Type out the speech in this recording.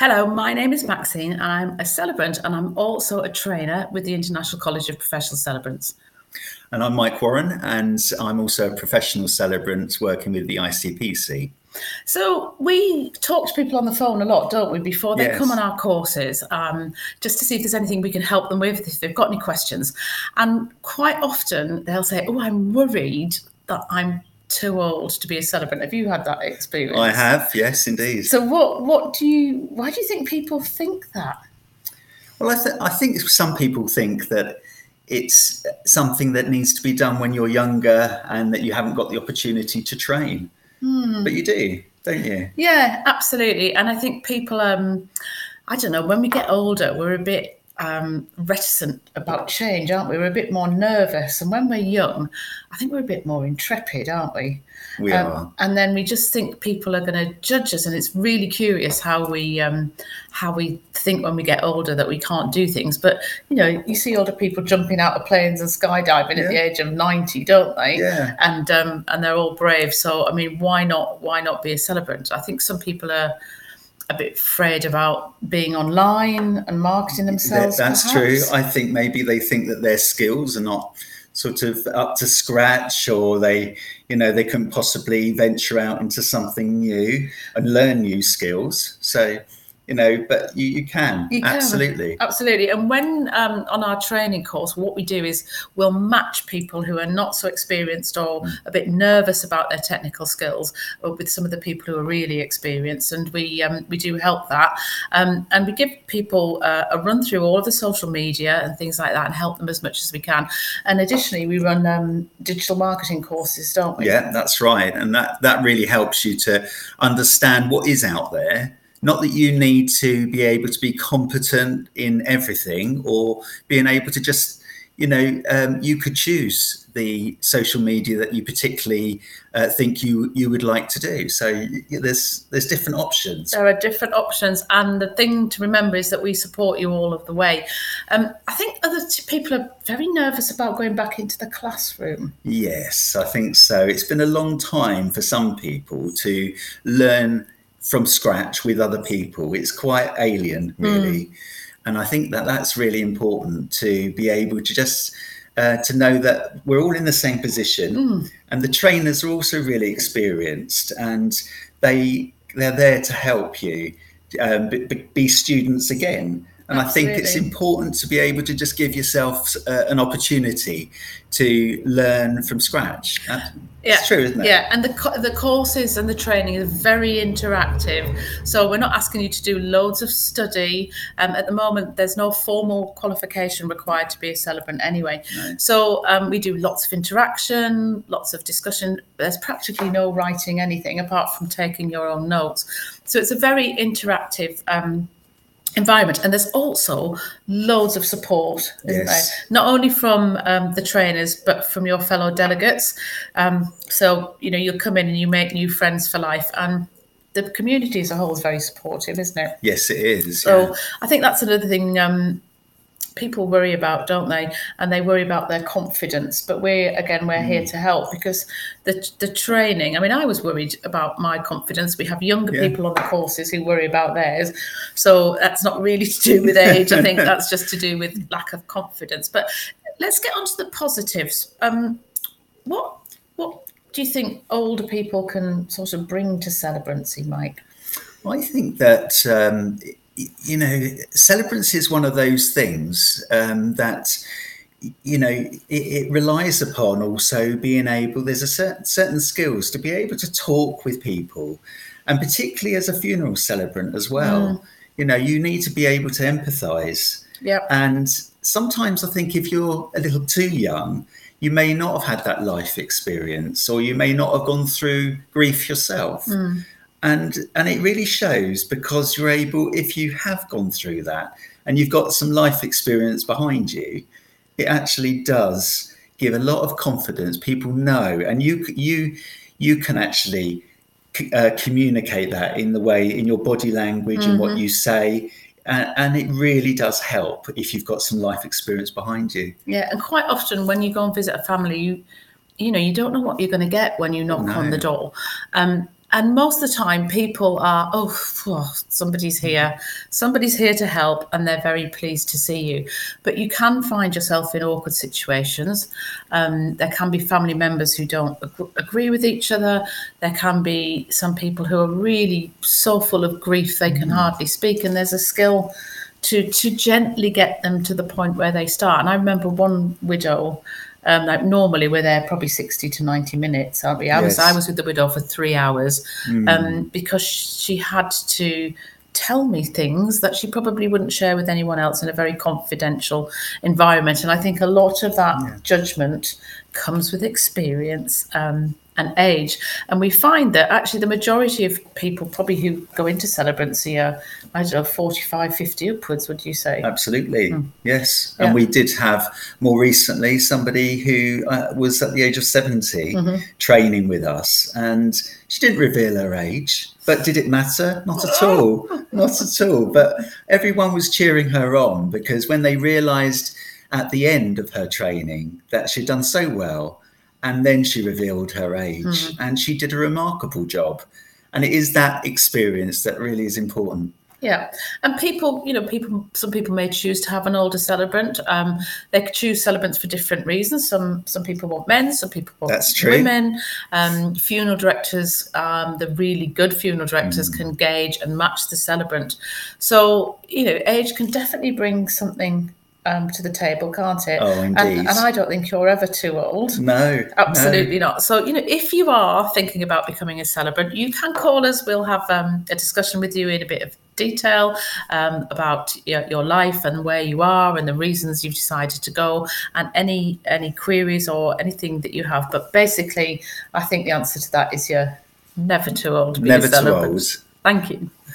Hello, my name is Maxine, and I'm a celebrant, and I'm also a trainer with the International College of Professional Celebrants. And I'm Mike Warren, and I'm also a professional celebrant working with the ICPC. So we talk to people on the phone a lot, don't we, before they Yes. come on our courses, um, just to see if there's anything we can help them with, if they've got any questions. And quite often they'll say, "Oh, I'm worried that I'm too old to be a celebrant." Have you had that experience? I have, yes, indeed. So what? What do you? Why do you think people think that? well, I, th- I think some people think that it's something that needs to be done when you're younger and that you haven't got the opportunity to train. Hmm. But you do, don't you? Yeah, absolutely. And I think people, um, I don't know, when we get older, we're a bit um, reticent about change, aren't we? We're a bit more nervous. And when we're young, I think we're a bit more intrepid, aren't we? We Um, are. And then we just think people are going to judge us, and it's really curious how we um, how we think when we get older that we can't do things. But you know, you see older people jumping out of planes and skydiving at the age of ninety, don't they? Yeah. and um, and they're all brave. So I mean, why not? Why not be a celebrant? I think some people are a bit afraid about being online and marketing That- themselves. that's true. I think maybe they think that their skills are not sort of up to scratch or they you know they couldn't possibly venture out into something new and learn new skills so you know but you, you can You can. absolutely Absolutely. And when um, on our training course, what we do is we'll match people who are not so experienced or Mm. a bit nervous about their technical skills uh, with some of the people who are really experienced. And we um, we do help that. Um, and we give people uh, a run through all of the social media and things like that and help them as much as we can. And additionally, we run um, digital marketing courses, don't we? Yeah, that's right. And that, that really helps you to understand what is out there. Not that you need to be able to be competent in everything or being able to just, you know, um, you could choose the social media that you particularly uh, think you you would like to do. So there's there's different options. There are different options, and the thing to remember is that we support you all of the way. Um, I think other people are very nervous about going back into the classroom. Yes, I think so. It's been a long time for some people to learn from scratch with other people. It's quite alien, really. And I think that that's really important to be able to just uh, to know that we're all in the same position, and the trainers are also really experienced, and they they're there to help you um, be- be students again. And I think it's important to be able to just give yourself uh, an opportunity to learn from scratch. That- It's true, isn't it? Yeah, and the co- the courses and the training is very interactive. So we're not asking you to do loads of study. Um, at the moment, there's no formal qualification required to be a celebrant anyway. So um, we do lots of interaction, lots of discussion. There's practically no writing anything apart from taking your own notes. So it's a very interactive. Um, environment and there's also loads of support isn't Yes. there not only from um, the trainers but from your fellow delegates um, so you know you'll come in and you make new friends for life and the community as a whole is very supportive isn't it Yes, it is. so yeah. i think that's another thing um, people worry about don't they? And they worry about their confidence. But we're again we're here to help because the the training i mean i was worried about my confidence. We have younger Yeah. people on the courses who worry about theirs. So that's not really to do with age. I think that's just to do with lack of confidence. But let's get on to the positives. Um what what do you think older people can sort of bring to celebrancy mike? I think that um, you know, celebrancy is one of those things um, that you know it, it relies upon also being able. There's a certain certain skills to be able to talk with people, and particularly as a funeral celebrant as well. You know, you need to be able to empathise. yeah And sometimes I think if you're a little too young, you may not have had that life experience, or you may not have gone through grief yourself. And and it really shows because you're able, if you have gone through that and you've got some life experience behind you, it actually does give a lot of confidence. People know, and you you you can actually uh, communicate that in the way in your body language and what you say and, and it really does help if you've got some life experience behind you Yeah, and quite often when you go and visit a family, you you know you don't know what you're going to get when you knock on the door. Um, and most of the time people are oh, oh, somebody's here. Somebody's here to help and they're very pleased to see you. But you can find yourself in awkward situations. Um, there can be family members who don't ag- agree with each other. There can be some people who are really so full of grief they can hardly speak and there's a skill to to gently get them to the point where they start. And i remember one widow um, like normally we're there probably 60 to 90 minutes aren't we? I was i was with the widow for three hours um, because she had to tell me things that she probably wouldn't share with anyone else in a very confidential environment. And i think a lot of that judgment comes with experience um, and age and we find that actually the majority of people probably who go into celebrancy are i don't know 45 50 upwards would you say Absolutely, yes. Yeah. And we did have more recently somebody who uh, was at the age of 70 training with us, and she didn't reveal her age. But did it matter? Not at all. Not at all. But everyone was cheering her on because when they realised at the end of her training that she'd done so well, and then she revealed her age, and she did a remarkable job. And it is that experience that really is important. Yeah, and people, you know, people. Some people may choose to have an older celebrant. Um, they could choose celebrants for different reasons. Some some people want men. Some people want That's true. women. Um, funeral directors, um, the really good funeral directors, Mm. can gauge and match the celebrant. So you know, age can definitely bring something um, to the table, can't it? Oh, And, indeed. and I don't think you're ever too old. No, no. Absolutely not. So, you know, if you are thinking about becoming a celebrant, you can call us. We'll have um, a discussion with you in a bit of detail um, about your, your life and where you are and the reasons you've decided to go and any any queries or anything that you have. But basically, I think the answer to that is you're never too old to be Never a too celebrant. old. Thank you.